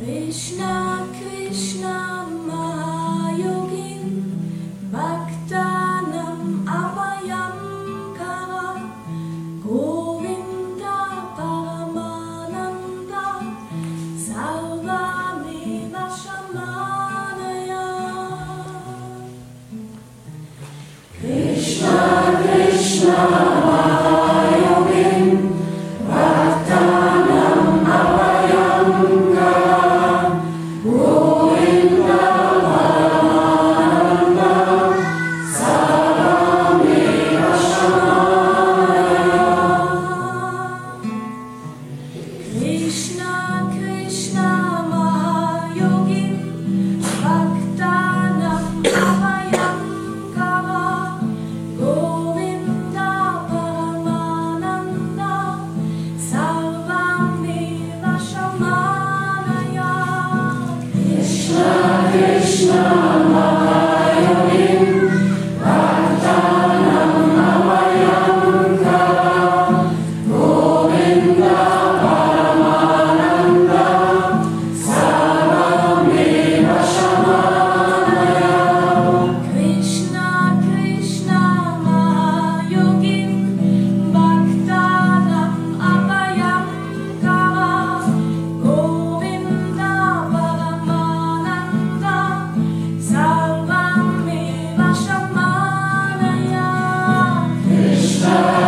Krishna Krishna Mahayogin Bhaktanam Abhayam Kara Govinda Paramananda Sarvameva Shamanaya Krishna Krishna Krishna.